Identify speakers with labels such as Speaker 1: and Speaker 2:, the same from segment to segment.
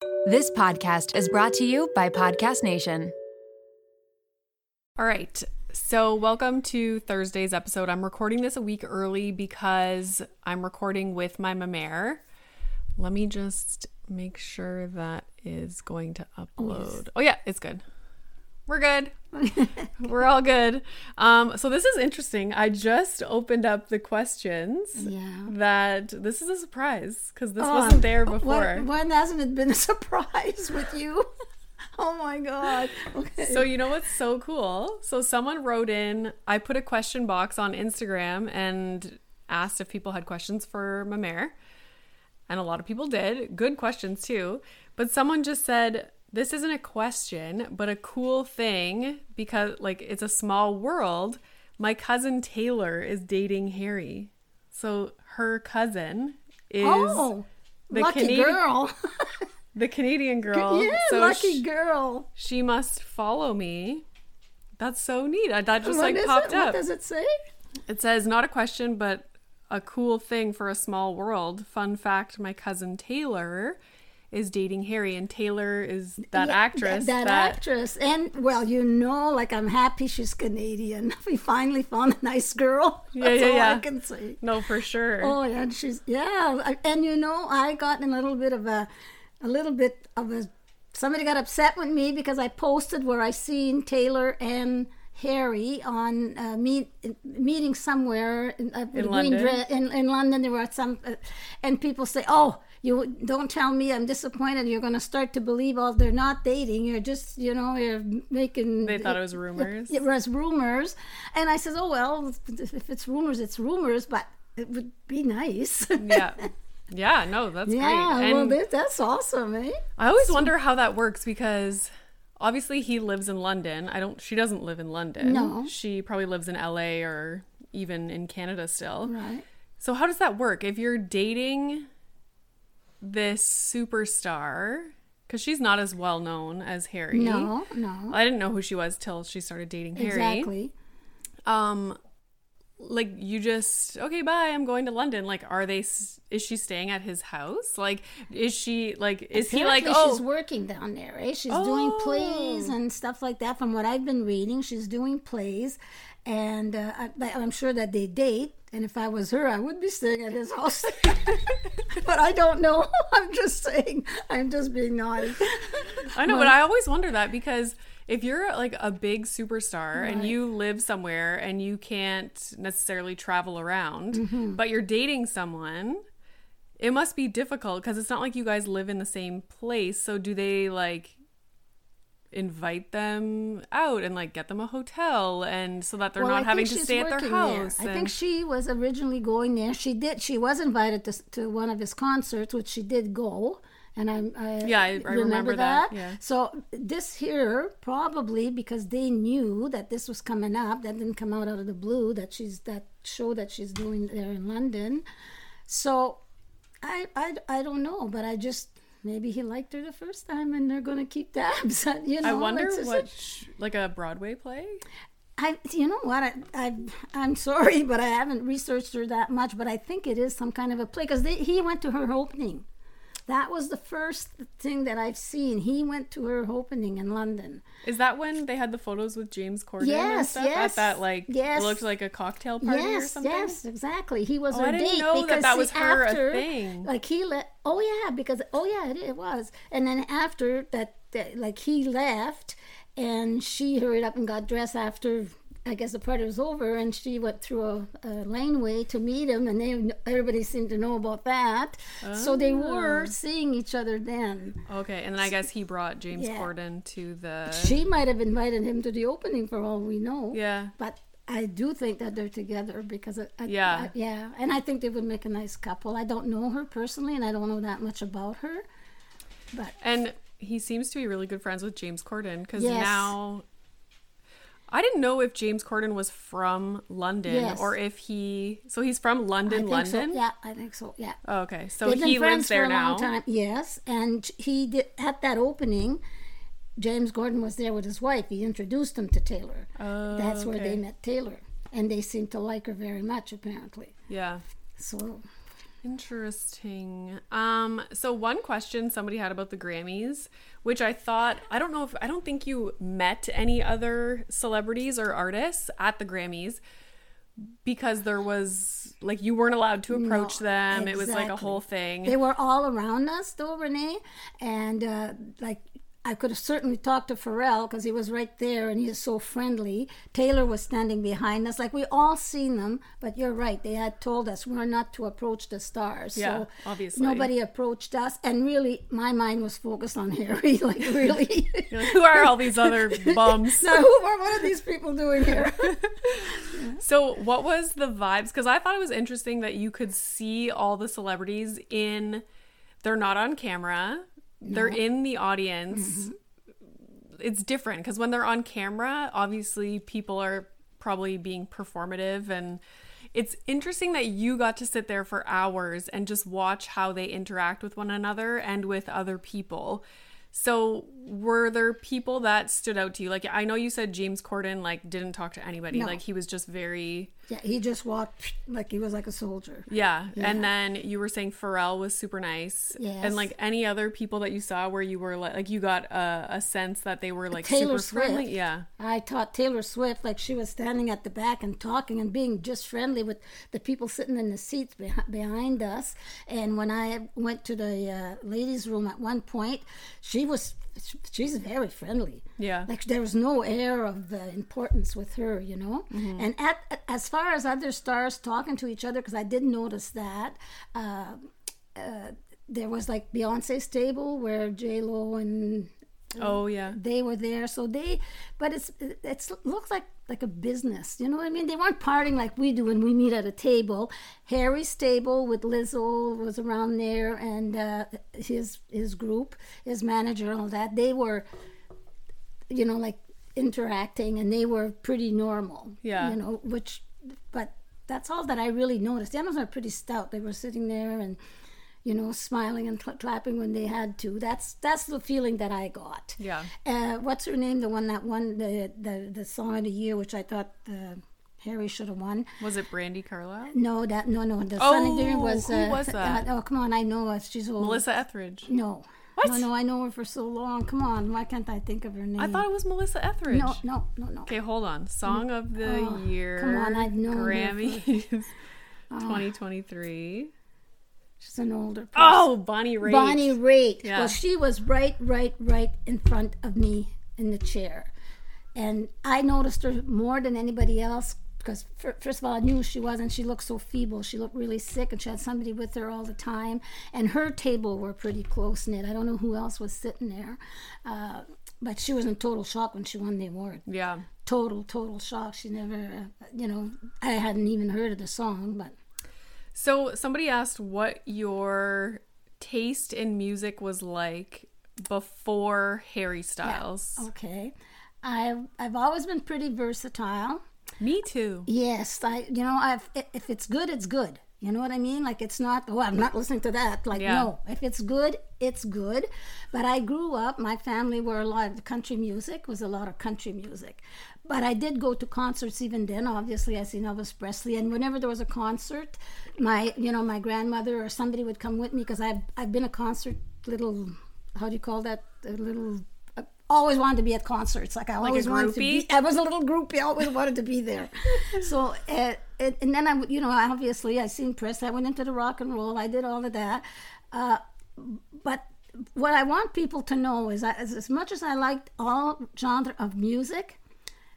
Speaker 1: This podcast is brought to you by Podcast Nation.
Speaker 2: All right. So, welcome to Thursday's episode. I'm recording this a week early because I'm recording with my Memere. Let me just make sure that is going to upload. Oh, yeah, it's good. We're good. We're all good. Um, so this is interesting. I just opened up the questions.
Speaker 3: Yeah.
Speaker 2: That this is a surprise because this
Speaker 3: Oh,
Speaker 2: wasn't there
Speaker 3: When,
Speaker 2: before.
Speaker 3: when hasn't it been a surprise with you? oh my god. Okay.
Speaker 2: So you know what's so cool? So someone wrote in. I put a question box on Instagram and asked if people had questions for Memere, and a lot of people did. Good questions too. But someone just said this isn't a question, but a cool thing because like it's a small world. My cousin Taylor is dating Harry, so her cousin is
Speaker 3: oh,
Speaker 2: the
Speaker 3: lucky
Speaker 2: Canadian-
Speaker 3: girl.
Speaker 2: the Canadian girl.
Speaker 3: yeah,
Speaker 2: so
Speaker 3: lucky
Speaker 2: sh-
Speaker 3: girl.
Speaker 2: she must follow me. That's so neat. That just
Speaker 3: What
Speaker 2: like popped
Speaker 3: it? What does it say?
Speaker 2: It says not a question, but a cool thing for a small world. Fun fact: My cousin Taylor is dating Harry, and Taylor is that
Speaker 3: Yeah,
Speaker 2: actress.
Speaker 3: That, that actress. And well, you know, like I'm happy she's Canadian. We finally found a nice girl.
Speaker 2: Yeah,
Speaker 3: That's
Speaker 2: yeah,
Speaker 3: all
Speaker 2: yeah.
Speaker 3: I can say.
Speaker 2: No, for sure.
Speaker 3: Oh yeah, and she's yeah, and you know, I got in a little bit of a, a little bit of a. Somebody got upset with me because I posted where I seen Taylor and Harry on uh, meet meeting somewhere in, uh, green
Speaker 2: London?
Speaker 3: dress in, in London. There were some, uh, and people say, "Oh, you don't tell me I'm disappointed. You're going to start to believe all they're not dating. You're just, you know, you're making."
Speaker 2: They thought it was rumors.
Speaker 3: It was rumors, and I said, "Oh well, if it's rumors, it's rumors, but it would be nice."
Speaker 2: yeah, yeah. No, that's
Speaker 3: yeah,
Speaker 2: great.
Speaker 3: well,
Speaker 2: And
Speaker 3: that, that's awesome, eh?
Speaker 2: I always wonder how that works because obviously he lives in London. I don't. She doesn't live in London.
Speaker 3: No.
Speaker 2: she probably lives in L.A. or even in Canada still.
Speaker 3: Right.
Speaker 2: So how does that work? If you're dating this superstar, because she's not as well known as Harry.
Speaker 3: No, no,
Speaker 2: I didn't know who she was till she started dating Harry.
Speaker 3: exactly.
Speaker 2: Um, like you just okay, bye. I'm going to London. Like, are they? Is she staying at his house? Like, is she like? Is he like? Oh,
Speaker 3: she's working down there, eh? She's doing plays
Speaker 2: Oh.
Speaker 3: and stuff like that. From what I've been reading, she's doing plays, and uh, I, I'm sure that they date. And if I was her, I would be staying at his house. but I don't know. I'm just saying. I'm just being naughty.
Speaker 2: I know, but I always wonder that because if you're like a big superstar and you live somewhere and you can't necessarily travel around,
Speaker 3: Mm-hmm.
Speaker 2: but you're dating someone, it must be difficult because it's not like you guys live in the same place. So do they like invite them out and like get them a hotel and so that they're
Speaker 3: Well, I
Speaker 2: not having to stay at their
Speaker 3: there.
Speaker 2: house?
Speaker 3: I
Speaker 2: and-
Speaker 3: think she was originally going there. She did. She was invited to, to one of his concerts, which she did go. And I, I
Speaker 2: Yeah, I- I remember that, yeah.
Speaker 3: So this here probably because they knew that this was coming up. That didn't come out out of the blue. That she's that show that she's doing there in London. So I I, I don't know, but I just maybe he liked her the first time, and they're going to keep tabs. on, you know,
Speaker 2: I wonder
Speaker 3: it's
Speaker 2: what like a Broadway play.
Speaker 3: I, you know what? I, I, I'm sorry, but I haven't researched her that much. But I think it is some kind of a play because he went to her opening. That was the first thing that I've seen. He went to her opening in London.
Speaker 2: Is that when they had the photos with James Corden and
Speaker 3: Yes,
Speaker 2: stuff
Speaker 3: yes,
Speaker 2: at that like
Speaker 3: yes.
Speaker 2: looked like a cocktail party or something?
Speaker 3: yes, exactly. He was
Speaker 2: Oh,
Speaker 3: her
Speaker 2: I didn't
Speaker 3: date
Speaker 2: know that
Speaker 3: because
Speaker 2: that was her a
Speaker 3: after,
Speaker 2: thing.
Speaker 3: Like he let. Oh yeah, because oh yeah, it, it was. And then after that, that, like he left, and she hurried up and got dressed after. I guess the party was over, and she went through a, a laneway to meet him, and they everybody seemed to know about that. So they were
Speaker 2: Ah.
Speaker 3: seeing each other then.
Speaker 2: Okay, and then I guess he brought James
Speaker 3: Yeah.
Speaker 2: Corden to the.
Speaker 3: She might have invited him to the opening for all we know.
Speaker 2: Yeah.
Speaker 3: But I do think that they're together because I, I-
Speaker 2: Yeah.
Speaker 3: I- yeah, and I think they would make a nice couple. I don't know her personally, and I don't know that much about her, but
Speaker 2: And he seems to be really good friends with James Corden because
Speaker 3: Yes.
Speaker 2: now. I didn't know if James Corden was from London
Speaker 3: Yes.
Speaker 2: or if he. So he's from London, London.
Speaker 3: so. Yeah, I think so. Yeah.
Speaker 2: Oh, okay, so
Speaker 3: They've
Speaker 2: he lives there
Speaker 3: for a
Speaker 2: now.
Speaker 3: long time. Yes, and he did at that opening. James Corden was there with his wife. He introduced him to Taylor.
Speaker 2: Oh,
Speaker 3: That's where they met Taylor, and they seemed to like her very much, apparently.
Speaker 2: Yeah.
Speaker 3: So
Speaker 2: Interesting. Um, so one question somebody had about the Grammys, which I thought I don't know if I don't think you met any other celebrities or artists at the Grammys because there was like you weren't allowed to approach
Speaker 3: No,
Speaker 2: them. It was like a whole thing.
Speaker 3: They were all around us, though, Renee, and uh, like I could have certainly talked to Pharrell because he was right there and he is so friendly. Taylor was standing behind us, like we all seen them. But you're right; they had told us we're not to approach the stars.
Speaker 2: Yeah,
Speaker 3: so
Speaker 2: obviously.
Speaker 3: nobody approached us, and really, my mind was focused on Harry. Like really,
Speaker 2: like, who are all these other bums?
Speaker 3: now who are what are these people doing here?
Speaker 2: So, what was the vibes? Because I thought it was interesting that you could see all the celebrities in. They're not on camera. They're in the audience. Mm-hmm. It's different because when they're on camera, obviously people are probably being performative, and it's interesting that you got to sit there for hours and just watch how they interact with one another and with other people. So, were there people that stood out to you? Like, I know you said James Corden like didn't talk to anybody.
Speaker 3: No.
Speaker 2: Like, he was just very
Speaker 3: yeah, he just walked like he was like a soldier.
Speaker 2: yeah. And then you were saying Pharrell was super nice.
Speaker 3: Yes.
Speaker 2: And like any other people that you saw where you were like, like you got a, a sense that they were like
Speaker 3: Taylor
Speaker 2: super friendly.
Speaker 3: Swift.
Speaker 2: Yeah.
Speaker 3: I taught Taylor Swift like she was standing at the back and talking and being just friendly with the people sitting in the seats beh- behind us. And when I went to the uh, ladies' room at one point, she was she's very friendly.
Speaker 2: Yeah.
Speaker 3: Like there was no air of uh, importance with her, you know.
Speaker 2: Mm-hmm.
Speaker 3: And at as far as other stars talking to each other, because I did notice that. Uh, uh, there was like Beyonce's table where J Lo and
Speaker 2: Oh yeah.
Speaker 3: they were there so they but it's it's looks like like a business you know what i mean? They weren't partying like we do when we meet at a table. Harry's table with Lizzo was around there and uh, his his group his manager all that. They were you know like interacting and they were pretty normal
Speaker 2: Yeah.
Speaker 3: you know which but that's all that i really noticed. The animals are pretty stout. They were sitting there and you know smiling and cl- clapping when they had to that's that's the feeling that i got
Speaker 2: Yeah.
Speaker 3: uh, what's her name? The one that won the the, the song of the year, which I thought uh, Harry should have won.
Speaker 2: Was it Brandi Carlile?
Speaker 3: No, that no no. The song of the year
Speaker 2: Oh,
Speaker 3: was.
Speaker 2: who
Speaker 3: uh,
Speaker 2: was that?
Speaker 3: Uh, oh come on, I know her. She's old.
Speaker 2: Melissa Etheridge.
Speaker 3: No.
Speaker 2: What?
Speaker 3: No, no, I know her for so long. Come on, why can't I think of her name?
Speaker 2: I thought it was Melissa Etheridge.
Speaker 3: No, no, no, no.
Speaker 2: Okay, hold on. Song of the
Speaker 3: Oh,
Speaker 2: year.
Speaker 3: come on, I've known her for-
Speaker 2: Grammys 2023.
Speaker 3: She's an older person.
Speaker 2: Oh, Bonnie Raitt.
Speaker 3: Bonnie Raitt.
Speaker 2: Yeah.
Speaker 3: Well, she was right, right, right in front of me in the chair. And I noticed her more than anybody else because, fir- first of all, I knew she was and she looked so feeble. She looked really sick and she had somebody with her all the time. And her table were pretty close knit. I don't know who else was sitting there. Uh, but she was in total shock when she won the award.
Speaker 2: Yeah.
Speaker 3: Total, total shock. She never, uh, you know, I hadn't even heard of the song, but
Speaker 2: So somebody asked what your taste in music was like before Harry Styles.
Speaker 3: okay. I've, I've always been pretty versatile.
Speaker 2: Me too.
Speaker 3: Yes, I you know I've if it's good, it's good. You know what I mean? Like it's not. Oh, I'm not listening to that. Like
Speaker 2: Yeah.
Speaker 3: no, if it's good, it's good. But I grew up. My family were a lot of country music. Was a lot of country music. But I did go to concerts even then. Obviously, I seen Elvis Presley, and whenever there was a concert, my you know my grandmother or somebody would come with me because I've I've been a concert little. How do you call that? A little. I always wanted to be at concerts. Like I always wanted to be. I was a little groupie. I always wanted to be there. So, uh, and, and then I, you know, obviously I seen Prince. I went into the rock and roll. I did all of that. Uh, but what I want people to know is that as, as much as I liked all genre of music,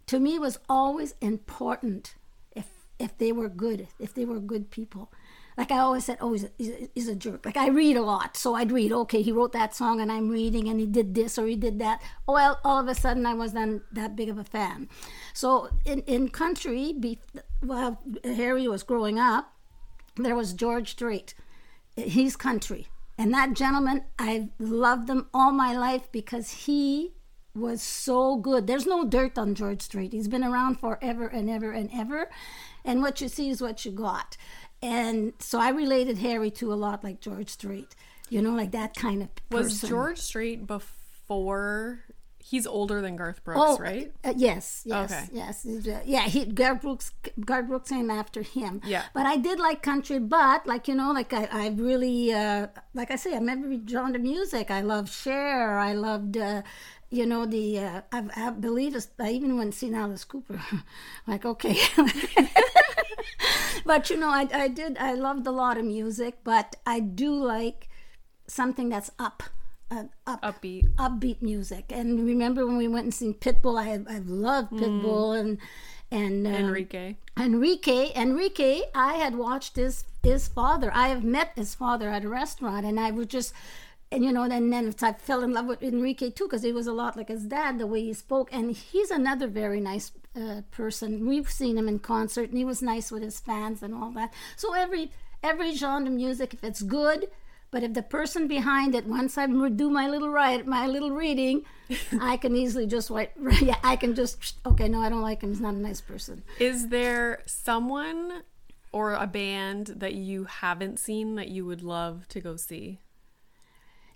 Speaker 3: to me was always important if if they were good, if they were good people. Like I always said, oh, he's a, he's a, jerk. Like I read a lot, so I'd read. Okay, he wrote that song, and I'm reading, and he did this or he did that. Well, all of a sudden, I was then that big of a fan. So in in country, while Harry was growing up, there was George Strait. He's country. And that gentleman, I've loved him all my life because he was so good. There's no dirt on George Strait. He's been around forever and ever and ever. And what you see is what you got. And so I related Harry to a lot like George Strait. You know, like that kind of person.
Speaker 2: Was George Strait before he's older than Garth Brooks,
Speaker 3: Oh,
Speaker 2: right?
Speaker 3: Uh, yes, yes,
Speaker 2: Okay.
Speaker 3: yes. Yeah, he, Garth Brooks. Garth Brooks came after him.
Speaker 2: Yeah.
Speaker 3: But I did like country, but like you know, like I, I really, uh, like I say, I'm every genre of music. I love Cher. I loved. Uh, you know the uh, I, I believe it's, I even went seen Alice Cooper, like okay, but you know I, I did I loved a lot of music, but I do like something that's up, uh, up,
Speaker 2: Upbeat.
Speaker 3: upbeat music. And remember when we went and seen Pitbull? I i've loved Pitbull and and um,
Speaker 2: Enrique.
Speaker 3: Enrique. Enrique, I had watched his his father. I have met his father at a restaurant, and I would just. And you know, and then I fell in love with Enrique too because he was a lot like his dad, the way he spoke. And he's another very nice uh, person. We've seen him in concert, and he was nice with his fans and all that. So every every genre of music, if it's good, but if the person behind it, once I do my little write, my little reading, I can easily just write. Yeah, I can just okay. No, I don't like him. He's not a nice person.
Speaker 2: Is there someone or a band that you haven't seen that you would love to go see?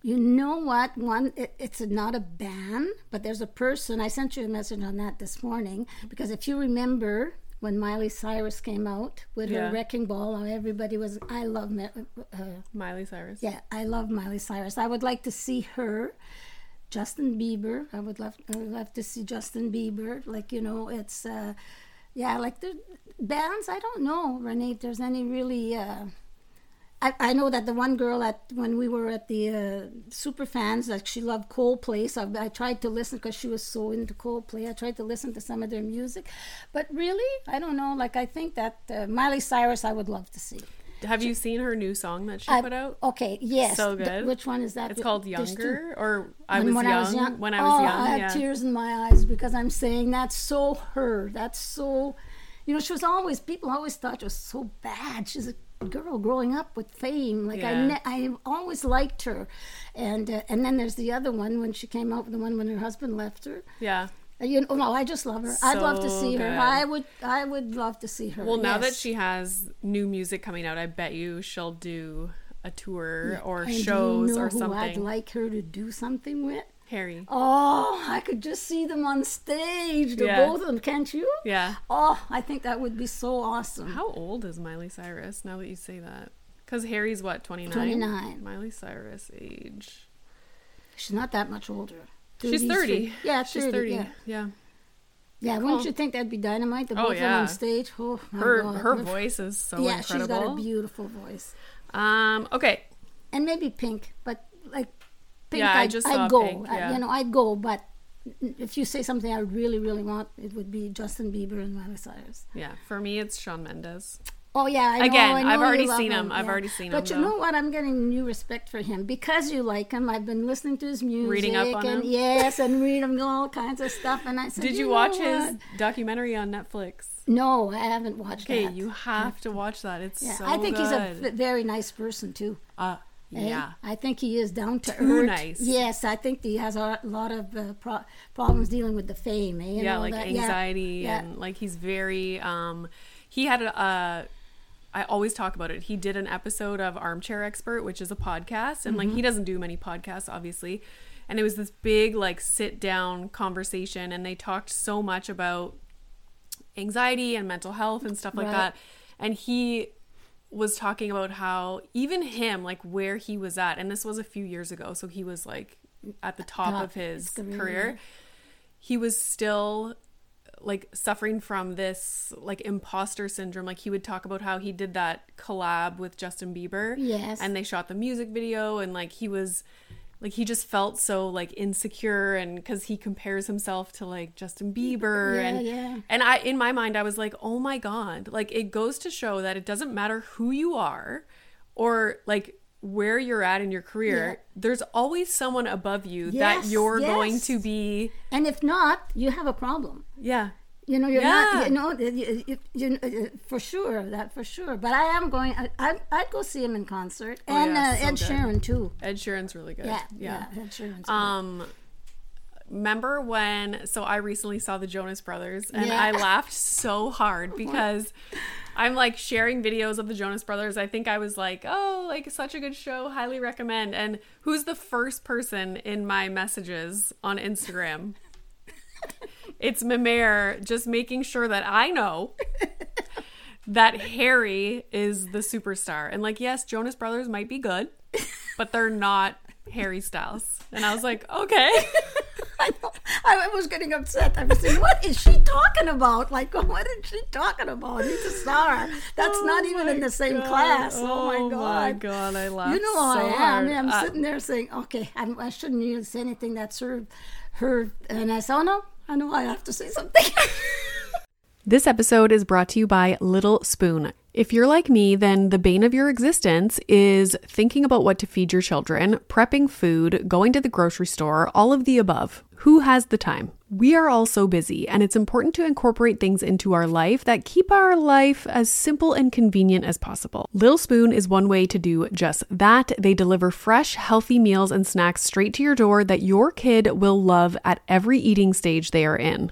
Speaker 3: You know what? One, it, it's not a ban, but there's a person. I sent you a message on that this morning because if you remember when Miley Cyrus came out with
Speaker 2: Yeah.
Speaker 3: her Wrecking Ball, how everybody was. I love. Uh,
Speaker 2: Miley Cyrus.
Speaker 3: yeah, I love Miley Cyrus. I would like to see her. Justin Bieber. I would love. I would love to see Justin Bieber. Like you know, it's. Uh, yeah, like the bands. I don't know, Renee. If there's any really. Uh, I, I know that the one girl at when we were at the uh, super fans like she loved Coldplay so I, I tried to listen because she was so into Coldplay I tried to listen to some of their music but really I don't know like I think that uh, Miley Cyrus I would love to see
Speaker 2: Have you seen her new song that she
Speaker 3: I-
Speaker 2: put out?
Speaker 3: okay yes
Speaker 2: So
Speaker 3: Th-
Speaker 2: good.
Speaker 3: which one is that
Speaker 2: It's called. Younger, or I
Speaker 3: when,
Speaker 2: was,
Speaker 3: when
Speaker 2: young,
Speaker 3: I was young.
Speaker 2: When I was
Speaker 3: oh,
Speaker 2: young,
Speaker 3: I have
Speaker 2: yeah.
Speaker 3: tears in my eyes because I'm saying that's so her. That's so, you know, she was always. People always thought she was so bad. She's a girl growing up with fame. Like I, ne- I always liked her, and uh, and then there's the other one when she came out with the one when her husband left her.
Speaker 2: Yeah.
Speaker 3: Uh, You know, no, I just love her. I'd love to
Speaker 2: So
Speaker 3: see her. I would, I would love to see her.
Speaker 2: Well, now that she has new music coming out, I bet you she'll do a tour or
Speaker 3: And do you
Speaker 2: shows
Speaker 3: know
Speaker 2: or
Speaker 3: who I'd like her to do something with.
Speaker 2: Harry.
Speaker 3: Oh, I could just see them on stage, the
Speaker 2: Yeah.
Speaker 3: both of them. Can't you?
Speaker 2: Yeah.
Speaker 3: Oh, I think that would be so awesome.
Speaker 2: How old is Miley Cyrus now that you say that? Because Harry's what, 29?
Speaker 3: 29.
Speaker 2: Miley Cyrus age.
Speaker 3: She's not that much older.
Speaker 2: She's
Speaker 3: 30s,
Speaker 2: 30.
Speaker 3: Yeah,
Speaker 2: She's
Speaker 3: 30,
Speaker 2: 30.
Speaker 3: Yeah,
Speaker 2: Yeah.
Speaker 3: yeah wouldn't you think that'd be dynamite? The
Speaker 2: Oh,
Speaker 3: both of them
Speaker 2: yeah.
Speaker 3: on stage. Oh,
Speaker 2: Her
Speaker 3: God.
Speaker 2: her voice is so
Speaker 3: yeah, she's got a beautiful voice,
Speaker 2: um, okay.
Speaker 3: and maybe Pink, but like Pink,
Speaker 2: Yeah, I
Speaker 3: I'd,
Speaker 2: just
Speaker 3: I'd go.
Speaker 2: Pink,
Speaker 3: I- you know, I'd go, but if you say something I really, really want, it would be Justin Bieber and Miley Cyrus.
Speaker 2: Yeah. For me, it's Shawn Mendes.
Speaker 3: Oh yeah, I know,
Speaker 2: Again,
Speaker 3: I know
Speaker 2: I've already seen him. I've already seen
Speaker 3: but
Speaker 2: him, But
Speaker 3: you
Speaker 2: though.
Speaker 3: know what? I'm getting new respect for him because you like him. I've been listening to his music,
Speaker 2: Reading up on
Speaker 3: and
Speaker 2: him?
Speaker 3: yes, and reading all kinds of stuff. And I said,
Speaker 2: Did you,
Speaker 3: know
Speaker 2: watch
Speaker 3: what?
Speaker 2: his documentary on Netflix?
Speaker 3: No, I haven't watched it.
Speaker 2: Okay,
Speaker 3: that.
Speaker 2: you have to watch that. It's
Speaker 3: Yeah,
Speaker 2: so
Speaker 3: I think he's a very nice person too.
Speaker 2: Uh,
Speaker 3: eh?
Speaker 2: yeah.
Speaker 3: I think he is down to
Speaker 2: Too
Speaker 3: earth.
Speaker 2: nice.
Speaker 3: Yes, I think he has a lot of uh, pro- problems dealing with the fame. Eh? You
Speaker 2: yeah,
Speaker 3: know,
Speaker 2: like
Speaker 3: that-
Speaker 2: anxiety
Speaker 3: yeah.
Speaker 2: and like he's very um he had a uh I always talk about it. He did an episode of Armchair Expert, which is a podcast, and
Speaker 3: Mm-hmm.
Speaker 2: like he doesn't do many podcasts, obviously. And it was this big like sit down conversation, and they talked so much about anxiety and mental health and stuff like
Speaker 3: Right.
Speaker 2: that. And he was talking about how even him, like where he was at, and this was a few years ago, so he was like at the top
Speaker 3: Top
Speaker 2: of his
Speaker 3: his career,
Speaker 2: career. He was still like suffering from this like imposter syndrome. Like he would talk about how he did that collab with Justin Bieber.
Speaker 3: Yes.
Speaker 2: And they shot the music video and like he was like he just felt so like insecure and because he compares himself to like Justin Bieber
Speaker 3: Yeah,
Speaker 2: and
Speaker 3: yeah.
Speaker 2: and I in my mind I was like oh my god like it goes to show that it doesn't matter who you are or like where you're at in your career
Speaker 3: Yeah.
Speaker 2: there's always someone above you that you're going to be
Speaker 3: And if not, you have a problem.
Speaker 2: yeah
Speaker 3: You know, you're
Speaker 2: Yeah.
Speaker 3: not. You know, you, you, you, uh, for sure that for sure. But I am going. I, I I'd go see him in concert,
Speaker 2: Oh,
Speaker 3: and
Speaker 2: yeah,
Speaker 3: uh,
Speaker 2: so
Speaker 3: Ed
Speaker 2: good.
Speaker 3: Sheeran too.
Speaker 2: Ed Sheeran's really good
Speaker 3: Yeah,
Speaker 2: yeah,
Speaker 3: yeah, Ed Sheeran's good.
Speaker 2: um remember when so i recently saw the jonas brothers and
Speaker 3: Yeah.
Speaker 2: i laughed so hard because I'm like sharing videos of the Jonas Brothers. I think I was like, oh, like such a good show, highly recommend. And who's the first person in my messages on Instagram? it's Memere just making sure that I know that Harry is the superstar. And like, yes, Jonas Brothers might be good, but they're not Harry Styles. And I was like, okay.
Speaker 3: I. I was getting upset. I was saying, "What is she talking about? Like, what is she talking about? He's a star. That's
Speaker 2: Oh
Speaker 3: not even in the same
Speaker 2: God.
Speaker 3: class. Oh,
Speaker 2: Oh
Speaker 3: my god.
Speaker 2: Oh my
Speaker 3: god!
Speaker 2: I laughed
Speaker 3: You know
Speaker 2: so
Speaker 3: I am.
Speaker 2: hard.
Speaker 3: I'm
Speaker 2: Uh,
Speaker 3: sitting there saying, "Okay, I'm, I shouldn't even say anything that's her, her." And I said, "Oh no, I know I have to say something."
Speaker 2: This episode is brought to you by Little Spoon. If you're like me, then the bane of your existence is thinking about what to feed your children, prepping food, going to the grocery store, all of the above. Who has the time? We are all so busy, and it's important to incorporate things into our life that keep our life as simple and convenient as possible. Little Spoon is one way to do just that. They deliver fresh, healthy meals and snacks straight to your door that your kid will love at every eating stage they are in.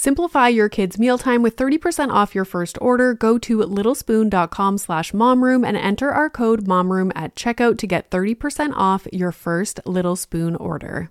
Speaker 2: Simplify your kids' mealtime with 30% off your first order. Go to littlespoon.com slash momroom and enter our code momroom at checkout to get 30% off your first Little Spoon order.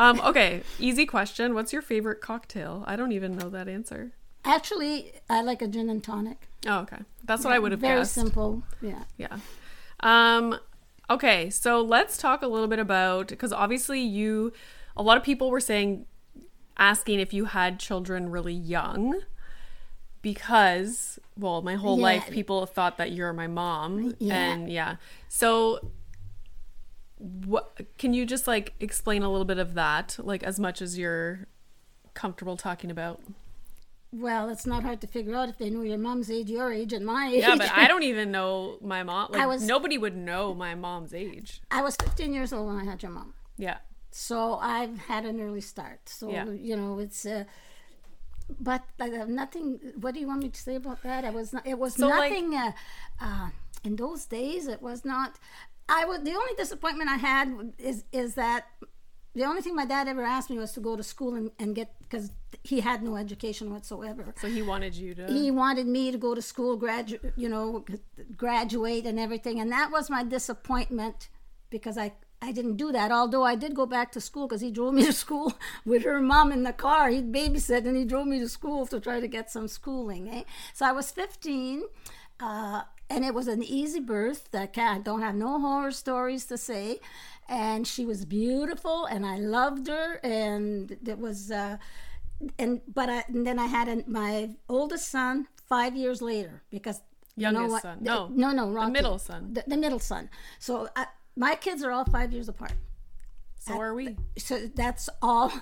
Speaker 2: Um, okay, easy question. What's your favorite cocktail? I don't even know that answer.
Speaker 3: Actually, I like a gin and tonic.
Speaker 2: Oh, okay. That's what I would have
Speaker 3: Very
Speaker 2: guessed.
Speaker 3: Very simple. Yeah.
Speaker 2: Yeah. Um okay, so let's talk a little bit about because obviously you a lot of people were saying asking if you had children really young because well, my whole
Speaker 3: Yeah.
Speaker 2: life people thought that you're my mom
Speaker 3: Yeah.
Speaker 2: and yeah. So what can you just like explain a little bit of that like as much as you're comfortable talking about?
Speaker 3: Well, it's not hard to figure out if they know your mom's age, your age, and my age.
Speaker 2: Yeah, but I don't even know my mom. Like
Speaker 3: I was-
Speaker 2: nobody would know my mom's age.
Speaker 3: I was 15 years old when I had your mom.
Speaker 2: Yeah.
Speaker 3: So I've had an early start. So
Speaker 2: Yeah.
Speaker 3: you know, it's uh, but I have nothing. What do you want me to say about that? I was not. It was
Speaker 2: So, like-
Speaker 3: nothing. uh, uh, in those days, it was not. I was the only disappointment I had is is that the only thing my dad ever asked me was to go to school and, and get because he had no education whatsoever.
Speaker 2: So he wanted you to.
Speaker 3: He wanted me to go to school, graduate, you know, graduate and everything, and that was my disappointment because I I didn't do that. Although I did go back to school because he drove me to school with her mom in the car. He babysit and he drove me to school to try to get some schooling. Eh? So I was 15. Uh, and it was an easy birth. I, I don't have no horror stories to say. And she was beautiful, and I loved her. And it was, uh, and but I, and then I had a, my oldest son five years later because you know
Speaker 2: Youngest
Speaker 3: what?
Speaker 2: son.
Speaker 3: The-
Speaker 2: No.
Speaker 3: no, no, wrong.
Speaker 2: The
Speaker 3: kid.
Speaker 2: middle son.
Speaker 3: The, the middle son. So I, my kids are all five years apart.
Speaker 2: So are we.
Speaker 3: So that's all.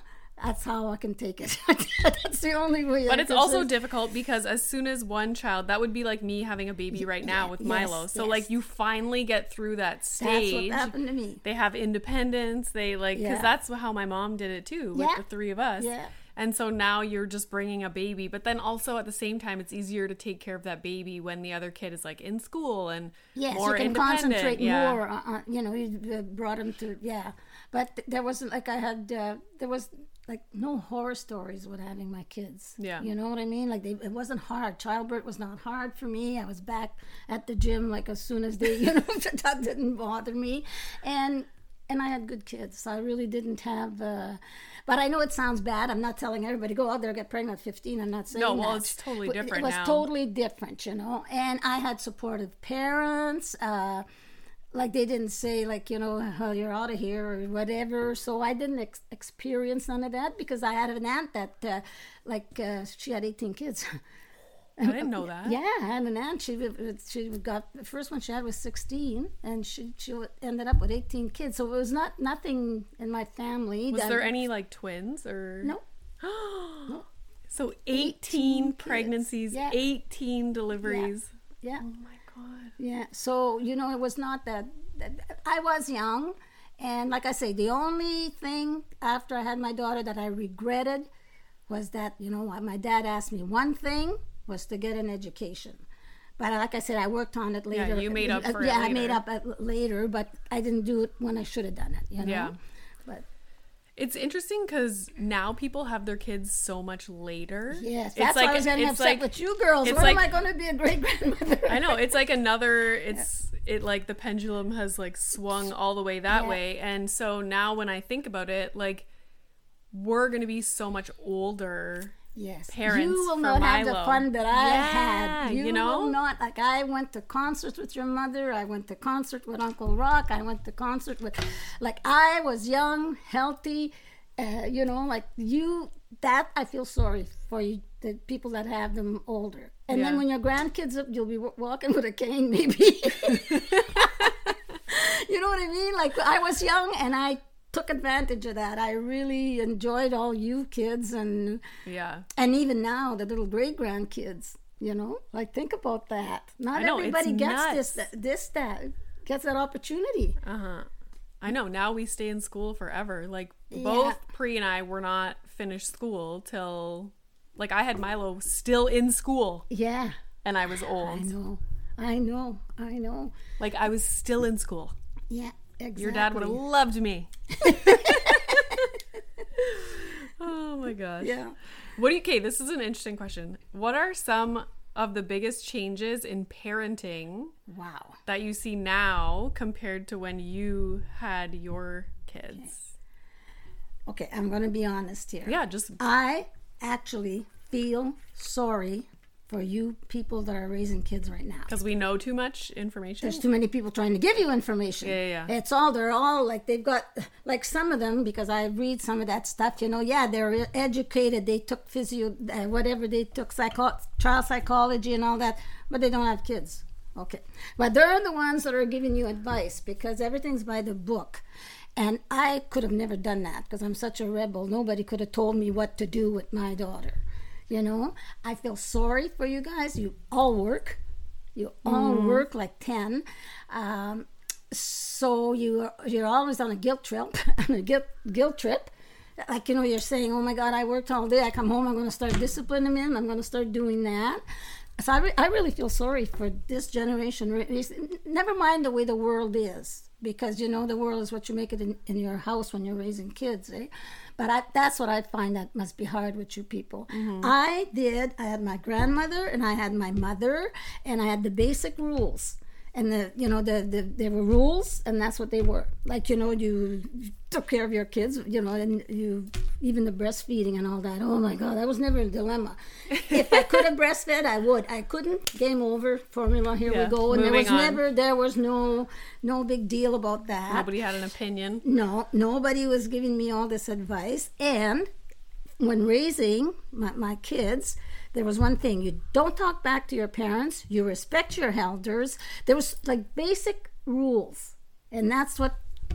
Speaker 3: That's how I can take it. that's the only way.
Speaker 2: But it's also difficult because as soon as one child, that would be like me having a baby right now with
Speaker 3: yes,
Speaker 2: Milo. So
Speaker 3: yes.
Speaker 2: like you finally get through that
Speaker 3: That's
Speaker 2: stage.
Speaker 3: what happened to me.
Speaker 2: They have independence. They like because
Speaker 3: Yeah.
Speaker 2: that's how my mom did it too with
Speaker 3: Yeah.
Speaker 2: the three of us.
Speaker 3: Yeah.
Speaker 2: And so now you're just bringing a baby, but then also at the same time, it's easier to take care of that baby when the other kid is like in school and
Speaker 3: Yes,
Speaker 2: more
Speaker 3: you can concentrate
Speaker 2: yeah.
Speaker 3: more. On, on- you know, you uh, brought him to yeah, but there wasn't like I had. Uh, there was like no horror stories with having my kids.
Speaker 2: Yeah.
Speaker 3: you know what I mean. Like they, it wasn't hard. Childbirth was not hard for me. I was back at the gym like as soon as they, you know, that didn't bother me, and and I had good kids. So I really didn't have. Uh, but I know it sounds bad. I'm not telling everybody go out there get pregnant at 15. I'm not saying
Speaker 2: No, well,
Speaker 3: that.
Speaker 2: it's totally different
Speaker 3: It was
Speaker 2: now.
Speaker 3: totally different, you know. And I had supportive parents. Uh, like they didn't say like you know oh, you're out of here or whatever. So I didn't ex- experience none of that because I had an aunt that uh, like uh, she had 18 kids.
Speaker 2: I didn't know that.
Speaker 3: Yeah, I had an aunt. She she got the first one she had was sixteen, and she she ended up with eighteen kids. So it was not nothing in my family.
Speaker 2: Was
Speaker 3: that-
Speaker 2: there any like twins or
Speaker 3: No,
Speaker 2: So 18,
Speaker 3: 18
Speaker 2: pregnancies,
Speaker 3: Yeah.
Speaker 2: 18 deliveries.
Speaker 3: yeah,
Speaker 2: Oh my god.
Speaker 3: yeah. So you know, it was not that, that. I was young, and like I say, the only thing after I had my daughter that I regretted was that you know my dad asked me one thing was to get an education. But like I said, I worked on it later.
Speaker 2: Yeah, you made up for it
Speaker 3: Yeah, I made up uh, later, but I didn't do it when I should have done it. You know.
Speaker 2: Yeah. It's interesting because now people have their kids so much later.
Speaker 3: yes,
Speaker 2: It's
Speaker 3: that's why I was getting
Speaker 2: it's
Speaker 3: upset
Speaker 2: like-
Speaker 3: with you girls. When am I going to be a great grandmother?
Speaker 2: I know it's like another. It's it like the pendulum has like swung all the way that
Speaker 3: Yeah.
Speaker 2: way, and so now when I think about it, like we're gonna be so much older.
Speaker 3: Yes,
Speaker 2: parents
Speaker 3: You will not have the fun that I
Speaker 2: Yeah,
Speaker 3: had. You,
Speaker 2: you know?
Speaker 3: will not. Like I went to concerts with your mother. I went to concert with Uncle Rock. I went to concert with, like I was young, healthy. Uh, you know, like you. That I feel sorry for you. The people that have them older, and then when your grandkids up, you'll be wa- walking with a cane, maybe. you know what I mean? Like I was young and I took advantage of that. I really enjoyed all you kids and
Speaker 2: Yeah,
Speaker 3: and even now the little great grandkids. You know, like think about that. Not
Speaker 2: know,
Speaker 3: everybody gets
Speaker 2: nuts.
Speaker 3: this this that gets that opportunity.
Speaker 2: uh huh. I know. Now we stay in school forever. Like both Pre and I were not finished school till like I had Milo still in school,
Speaker 3: Yeah,
Speaker 2: and I was old.
Speaker 3: I know, I know, I know.
Speaker 2: Like I was still in school.
Speaker 3: Yeah, exactly.
Speaker 2: Your dad would have loved me. oh my gosh.
Speaker 3: Yeah.
Speaker 2: What do you, okay, this is an interesting question. What are some of the biggest changes in parenting
Speaker 3: Wow.
Speaker 2: that you see now compared to when you had your kids?
Speaker 3: Okay, I'm going to be honest here.
Speaker 2: Yeah, just
Speaker 3: I actually feel sorry for you people that are raising kids right now.
Speaker 2: because we know too much information.
Speaker 3: There's too many people trying to give you information.
Speaker 2: Yeah, yeah, yeah.
Speaker 3: It's all they're all like they've got like some of them because I read some of that stuff. You know, yeah, they're educated. They took physio, uh, whatever they took, psycho, child psychology and all that, but they don't have kids. Okay, but they're the ones that are giving you advice because everything's by the book. And I could have never done that because I'm such a rebel. Nobody could have told me what to do with my daughter. You know, I feel sorry for you guys. You all work. You all work like 10. Um, so you, you're always on a guilt trip. on a guilt, guilt trip. Like, you know, you're saying, oh my God, I worked all day. I come home, I'm going to start disciplining him. I'm going to start doing that. so I, re- I really feel sorry for this generation. Never mind the way the world is, because you know the world is what you make it in, in your house when you're raising kids, eh? But I, that's what I find that must be hard with you people. I did. I had my grandmother and I had my mother, and I had the basic rules. And the you know the, the there were rules, and that's what they were. Like you know you took care of your kids, you know, and you even the breastfeeding and all that. Oh my God, that was never a dilemma. if I could have breastfed, I would. I couldn't. Game over. Formula. Here
Speaker 2: Yeah,
Speaker 3: we go. And there was
Speaker 2: on.
Speaker 3: never. There was no no big deal about that.
Speaker 2: Nobody had an opinion.
Speaker 3: No, nobody was giving me all this advice. And when raising my, my kids, there was one thing you don't talk back to your parents, you respect your elders. There was like basic rules. And that's what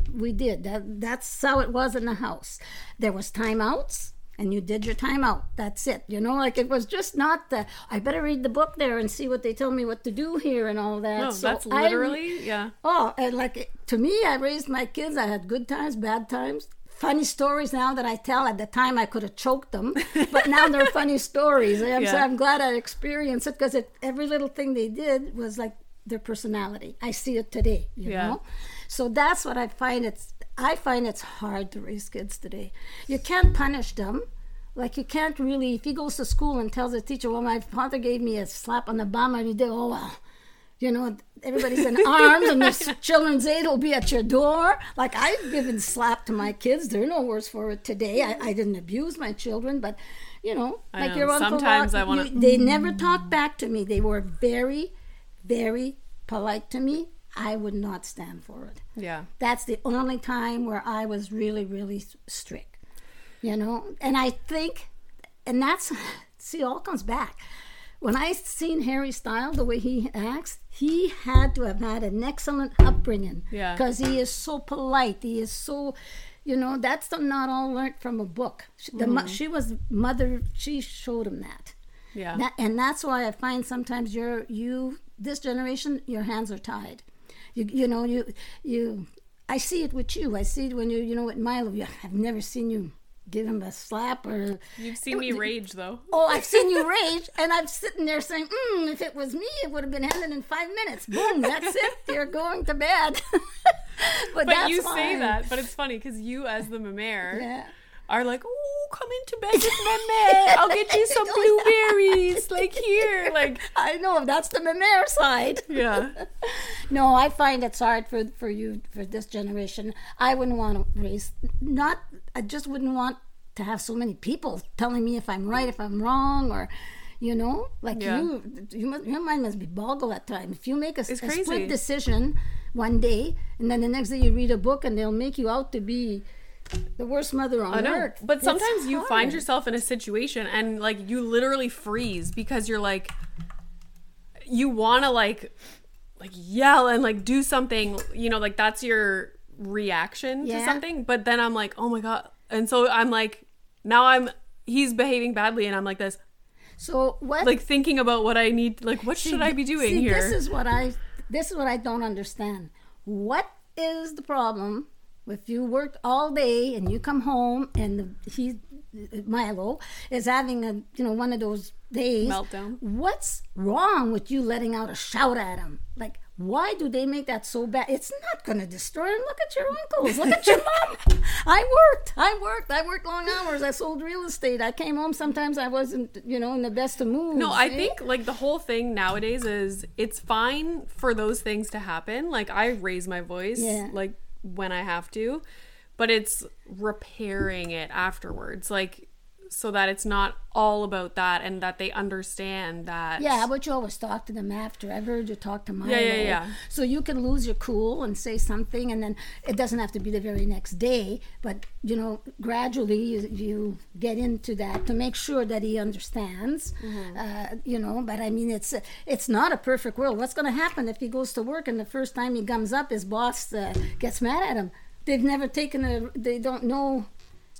Speaker 3: we did. That, that's how it was in the house. There was timeouts. And you did your timeout. That's it. You know, like it was just not the. I better read the book there and see what they tell me what to do here and all that.
Speaker 2: No,
Speaker 3: So
Speaker 2: that's
Speaker 3: I-
Speaker 2: literally yeah.
Speaker 3: Oh, and like to me, I raised my kids. I had good times, bad times, funny stories now that I tell. At the time, I could have choked them, but now they're funny stories. I'm, so I'm glad I experienced it because every little thing they did was like their personality. I see it today, you
Speaker 2: Yeah.
Speaker 3: know. So that's what I find. It's I find it's hard to raise kids today. You can't punish them. Like you can't really. If he goes to school and tells the teacher, "Well, my father gave me a slap on the bum and he did, oh well you know, everybody's in arms and the children's aid will be at your door. Like I've given slap to my kids. They're no worse for it today. I, I didn't abuse my children, but you know,
Speaker 2: I
Speaker 3: like
Speaker 2: know.
Speaker 3: your uncle.
Speaker 2: Sometimes
Speaker 3: Ron,
Speaker 2: I
Speaker 3: you- They mm. never talked back to me. They were very, very polite to me. I would not stand for it.
Speaker 2: Yeah.
Speaker 3: That's the only time where I was really, really strict. You know, and I think, and that's see, it all comes back. When I seen Harry Styles, the way he acts, he had to have had an excellent upbringing.
Speaker 2: Yeah.
Speaker 3: Because he is so polite. He is so, you know, that's not all learned from a book. She, the, mo- mm-hmm. she was mother. She showed him that.
Speaker 2: Yeah.
Speaker 3: That, and that's why I find sometimes you're you this generation your hands are tied. You you know you you I see it with you. I see it when you you know with Milo. You, I've never seen you give him a slap or
Speaker 2: You've seen me rage though.
Speaker 3: oh I've seen you rage and I'm sitting there saying mm, if it was me it would have been ended in five minutes. Boom, that's it. You're going to bed. but
Speaker 2: But
Speaker 3: that's
Speaker 2: you say that, but it's funny because you, as the mamer,
Speaker 3: Yeah.
Speaker 2: Are like, "Oh, come into bed with meme. I'll get you some oh, blueberries, like here, like
Speaker 3: I know that's the Memere side.
Speaker 2: yeah,
Speaker 3: No, I find it's hard for for you for this generation. I wouldn't want to raise not. I just wouldn't want to have so many people telling me if I'm right, if I'm wrong, or you know, like
Speaker 2: Yeah.
Speaker 3: you, you must, your mind must be boggled at times. If you make a, a split decision one day, and then the next day you read a book and they'll make you out to be the worst mother on
Speaker 2: I know.
Speaker 3: earth.
Speaker 2: But sometimes you find yourself in a situation and like you literally freeze because you're like, you want to like, like yell and like do something, you know, like that's your reaction to something. But then I'm like, oh my god, and so I'm like, now I'm he's behaving badly, and I'm like this,
Speaker 3: So what?
Speaker 2: like thinking about what I need, like what should I be doing
Speaker 3: See,
Speaker 2: here?
Speaker 3: This is what I this is what I don't understand. What is the problem if you worked all day and you come home and the, he Milo is having a you know one of those days
Speaker 2: Meltdown.
Speaker 3: What's wrong with you letting out a shout at him? Like why do they make that so bad? It's not going to destroy him. Look at your uncles. Look at your mom. I worked. I worked. I worked long hours. I sold real estate. I came home. Sometimes I wasn't, you know, in the best of moods.
Speaker 2: No, I
Speaker 3: eh?
Speaker 2: think like the whole thing nowadays is it's fine for those things to happen. Like I raise my voice
Speaker 3: Yeah.
Speaker 2: like when I have to, but it's repairing it afterwards. Like so that it's not all about that and that they understand that
Speaker 3: Yeah, but you always talk to them after. I've heard you talk to Milo.
Speaker 2: Yeah, yeah, yeah.
Speaker 3: So you can lose your cool and say something, and then it doesn't have to be the very next day. But you know, gradually you, you get into that to make sure that he understands.
Speaker 2: Mm-hmm.
Speaker 3: Uh, you know, but I mean, it's it's not a perfect world. What's going to happen if he goes to work and the first time he comes up, his boss uh, gets mad at him? They've never taken a. They don't know.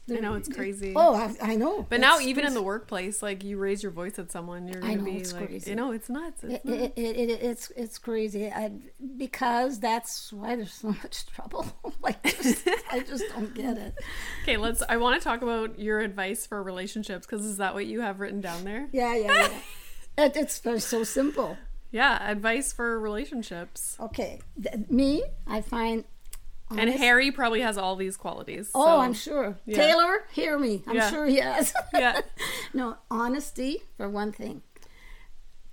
Speaker 2: I know it's crazy.
Speaker 3: Oh, I, I know.
Speaker 2: But now even in the workplace, like you raise your voice at someone, you're gonna
Speaker 3: know,
Speaker 2: be
Speaker 3: it's
Speaker 2: like,
Speaker 3: crazy.
Speaker 2: you know, it's nuts. It's
Speaker 3: it,
Speaker 2: nuts.
Speaker 3: it, it, it, it's it's crazy I, because that's why there's so much trouble like just, i just don't get it
Speaker 2: Okay, let's. I want to talk about your advice for relationships because is that what you have written down there?
Speaker 3: yeah yeah yeah It, it's so simple.
Speaker 2: Yeah, advice for relationships.
Speaker 3: Okay, Th- me, I find.
Speaker 2: And Harry probably has all these qualities.
Speaker 3: Oh, I'm sure.
Speaker 2: yeah.
Speaker 3: Taylor, hear me. I'm
Speaker 2: Yeah.
Speaker 3: sure he has.
Speaker 2: Yeah.
Speaker 3: no, honesty for one thing.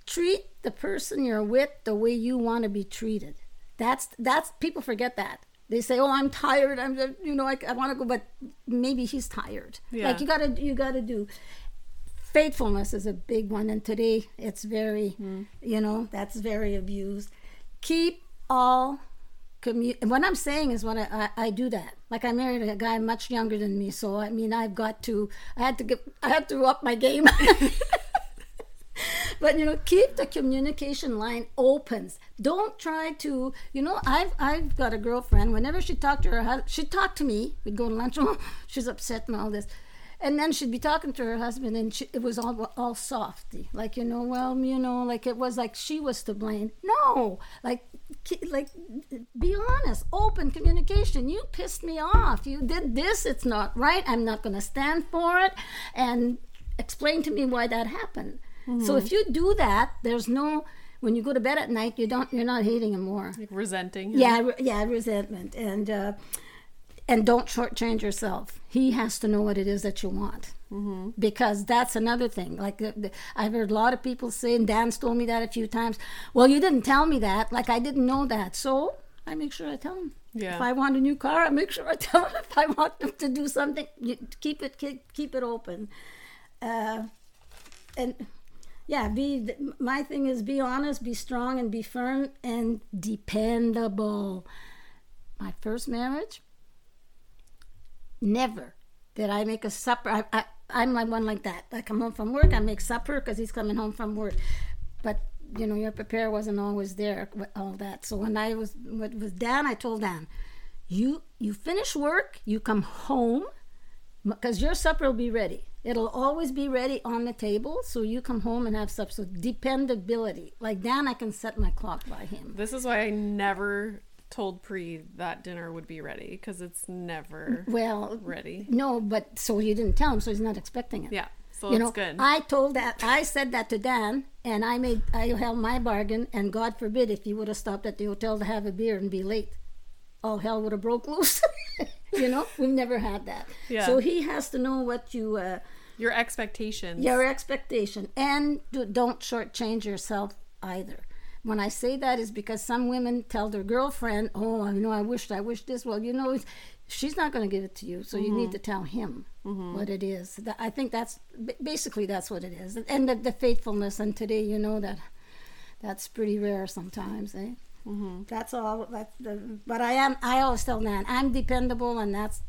Speaker 3: Treat the person you're with the way you want to be treated. That's that's people forget that. They say, "Oh, I'm tired. I'm you know, I, I want to go," but maybe he's tired.
Speaker 2: Yeah.
Speaker 3: Like you gotta you gotta do. Faithfulness is a big one, and today it's very, mm. you know, that's very abused. Keep all what I'm saying is what I, I, I do that. Like I married a guy much younger than me, so I mean I've got to I had to get I had to up my game. but you know, keep the communication line open. Don't try to you know I've I've got a girlfriend. Whenever she talked to her husband, she'd talk to me. We'd go to lunch. She's upset and all this. And then she'd be talking to her husband, and she, it was all all softy, like you know, well, you know, like it was like she was to blame. No, like, like, be honest, open communication. You pissed me off. You did this. It's not right. I'm not going to stand for it. And explain to me why that happened. So if you do that, there's no. When you go to bed at night, you don't. You're not hating him more.
Speaker 2: Like resenting. him.
Speaker 3: Yeah, yeah, resentment and uh, and don't shortchange yourself. He has to know what it is that you want because that's another thing. Like the, the, I've heard a lot of people say, and Dan's told me that a few times. Well, you didn't tell me that. Like I didn't know that, so I make sure I tell him.
Speaker 2: Yeah.
Speaker 3: If I want a new car, I make sure I tell him. If I want them to do something, you keep it keep, keep it open. Uh, and yeah, be my thing is be honest, be strong, and be firm and dependable. My first marriage, never did I make a supper. I, I, I'm like one like that. I come home from work, I make supper because he's coming home from work. But you know, your Pepere wasn't always there with all that. So when I was with, Dan, I told Dan, you you finish work, you come home, because your supper will be ready. It'll always be ready on the table, so you come home and have supper. So dependability, like Dan, I can set my clock by him.
Speaker 2: This is why I never told Pre that dinner would be ready because it's never
Speaker 3: Well,
Speaker 2: ready.
Speaker 3: no, but so he didn't tell him, so he's not expecting it.
Speaker 2: Yeah. So
Speaker 3: you
Speaker 2: it's
Speaker 3: know,
Speaker 2: good.
Speaker 3: I told that I said that to Dan, and I made I held my bargain. And God forbid if he would have stopped at the hotel to have a beer and be late, all hell would have broke loose. you know, we've never had that.
Speaker 2: Yeah.
Speaker 3: So he has to know what you uh,
Speaker 2: Your expectations.
Speaker 3: your expectation, and do, don't shortchange yourself either. When I say that is because some women tell their girlfriend, "Oh, you know, I wished I wished this." Well, you know, she's not going to give it to you, so you need to tell him what it is. I think that's basically that's what it is, and the, the faithfulness. And today, you know that that's pretty rare sometimes, eh? Mm-hmm. That's all. That's the. But I am. I always tell Dan, I'm dependable, and that's,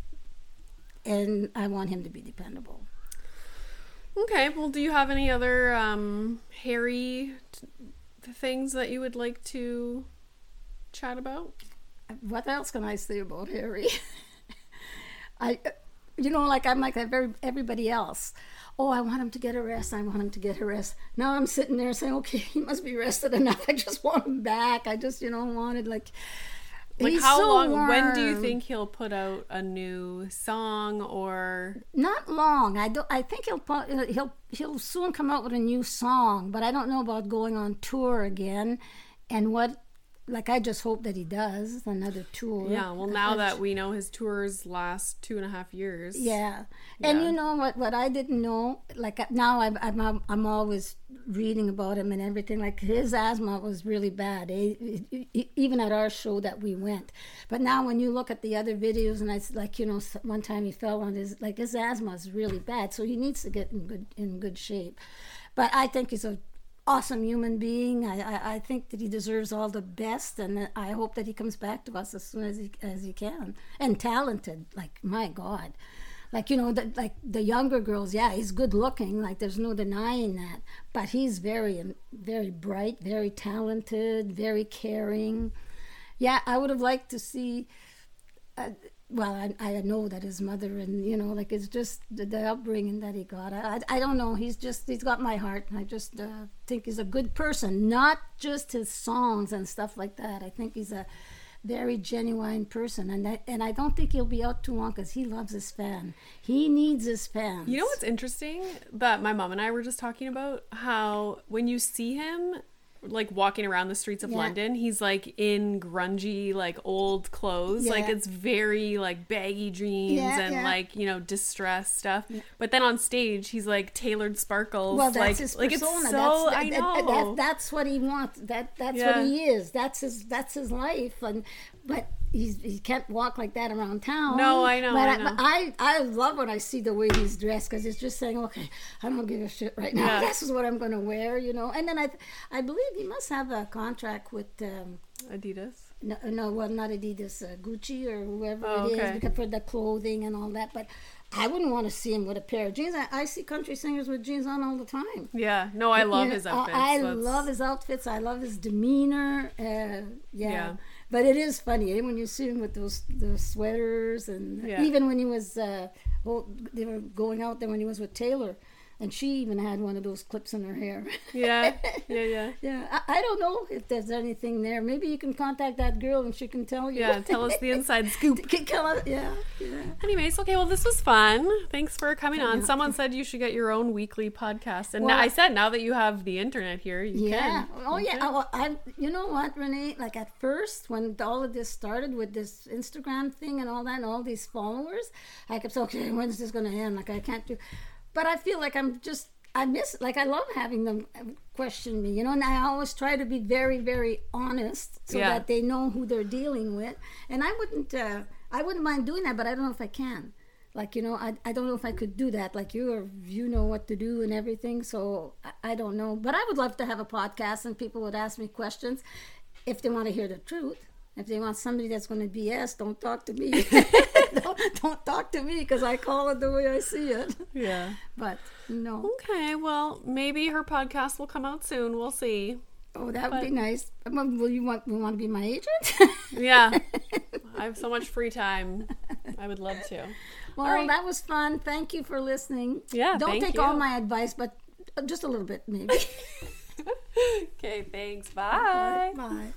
Speaker 3: and I want him to be dependable.
Speaker 2: Okay. Well, do you have any other um, Harry t- things that you would like to chat about?
Speaker 3: Uh, what else can I say about Harry? I, uh, you know, like I'm like every, everybody else. Oh, I want him to get a rest. I want him to get a rest. Now I'm sitting there saying, okay, he must be rested enough. I just want him back. I just, you know, wanted like.
Speaker 2: Like
Speaker 3: he's
Speaker 2: how
Speaker 3: so
Speaker 2: long? When do you think he'll put out a new song or?
Speaker 3: Not long. I don't. I think he'll he'll he'll soon come out with a new song, but I don't know about going on tour again. And what, like, I just hope that he does another tour.
Speaker 2: Yeah. Well, now that we know his tours last two and a half years.
Speaker 3: Yeah, and you know what? What I didn't know, like now, I'm I'm I'm always reading about him and everything. Like his asthma was really bad, eh? Even at our show that we went. But now, when you look at the other videos, and it's like you know, one time he fell on his like his asthma is really bad, so he needs to get in good in good shape. But I think he's a awesome human being. I, I, I think that he deserves all the best, and I hope that he comes back to us as soon as he as he can. And talented, like my God, like you know, the, like the younger girls. Yeah, he's good looking. Like there's no denying that. But he's very very bright, very talented, very caring. Yeah, I would have liked to see. Uh, well, I, I know that his mother and you know, like it's just the, the upbringing that he got. I, I, I don't know. He's just he's got my heart. I just uh, think he's a good person, not just his songs and stuff like that. I think he's a very genuine person, and that, and I don't think he'll be out too long because he loves his fan. He needs his fans.
Speaker 2: You know what's interesting that my mom and I were just talking about how when you see him like walking around the streets of
Speaker 3: Yeah.
Speaker 2: London, he's like in grungy like old clothes. Like it's very like baggy jeans
Speaker 3: Yeah,
Speaker 2: and
Speaker 3: yeah.
Speaker 2: like, you know, distressed stuff. But then on stage he's like tailored sparkles.
Speaker 3: Well, that's
Speaker 2: like,
Speaker 3: his
Speaker 2: like
Speaker 3: persona.
Speaker 2: it's so
Speaker 3: that's,
Speaker 2: I
Speaker 3: that- that-
Speaker 2: know.
Speaker 3: that- that's what he wants. That that's
Speaker 2: Yeah.
Speaker 3: what he is. That's his. That's his life. And but he's he can't walk like that around town.
Speaker 2: No, I know,
Speaker 3: But
Speaker 2: I
Speaker 3: I,
Speaker 2: know.
Speaker 3: I, I love when I see the way he's dressed because it's just saying, okay, I don't give a shit right now.
Speaker 2: Yeah.
Speaker 3: This is what I'm going to wear, you know. And then I, I believe he must have a contract with. Um,
Speaker 2: Adidas.
Speaker 3: no, no, well, not Adidas, uh, Gucci or whoever
Speaker 2: Oh,
Speaker 3: it is,
Speaker 2: okay.
Speaker 3: because for the clothing and all that. But I wouldn't want to see him with a pair of jeans. I, I see country singers with jeans on all the time.
Speaker 2: Yeah. No, I love
Speaker 3: You know,
Speaker 2: his outfits.
Speaker 3: I,
Speaker 2: That's-
Speaker 3: love his outfits. I love his demeanor. Uh, yeah.
Speaker 2: Yeah.
Speaker 3: But it is funny eh, when you see him with those those sweaters, and
Speaker 2: Yeah.
Speaker 3: even when he was, uh, oh, they were going out there when he was with Taylor, and she even had one of those clips in her hair.
Speaker 2: Yeah. Yeah, yeah.
Speaker 3: yeah, I, I don't know if there's anything there. Maybe you can contact that girl and she can tell you.
Speaker 2: Yeah, tell us the inside scoop.
Speaker 3: Tell us- yeah, yeah.
Speaker 2: Anyways, okay, well, this was fun. Thanks for coming on. Someone said you should get your own weekly podcast. And
Speaker 3: Well-
Speaker 2: I said now that you have the internet here, you
Speaker 3: Yeah.
Speaker 2: can.
Speaker 3: Oh yeah. I, oh, I, you know what, Renee? Like at first, when all of this started with this Instagram thing and all that, and all these followers, I kept saying, "Okay, when's this going to end?" Like I can't do. But I feel like I'm just. I miss. Like I love having them question me. You know, and I always try to be very, very honest so
Speaker 2: Yeah.
Speaker 3: that they know who they're dealing with. And I wouldn't. Uh, I wouldn't mind doing that, but I don't know if I can. Like you know, I, I don't know if I could do that. Like you, or you know what to do and everything. So I, I don't know, but I would love to have a podcast and people would ask me questions if they want to hear the truth. If they want somebody that's going to BS, don't talk to me. don't, don't talk to me because I call it the way I see it.
Speaker 2: Yeah.
Speaker 3: But no,
Speaker 2: Okay, well, maybe her podcast will come out soon. We'll see.
Speaker 3: oh, that would be nice. Will you want? You want to be my agent?
Speaker 2: Yeah. I have so much free time. I would love to.
Speaker 3: well,
Speaker 2: right.
Speaker 3: that was fun. Thank you for listening.
Speaker 2: Yeah,
Speaker 3: Don't take all my advice, but uh, just a little bit, maybe.
Speaker 2: Okay, thanks. Bye.
Speaker 3: Bye.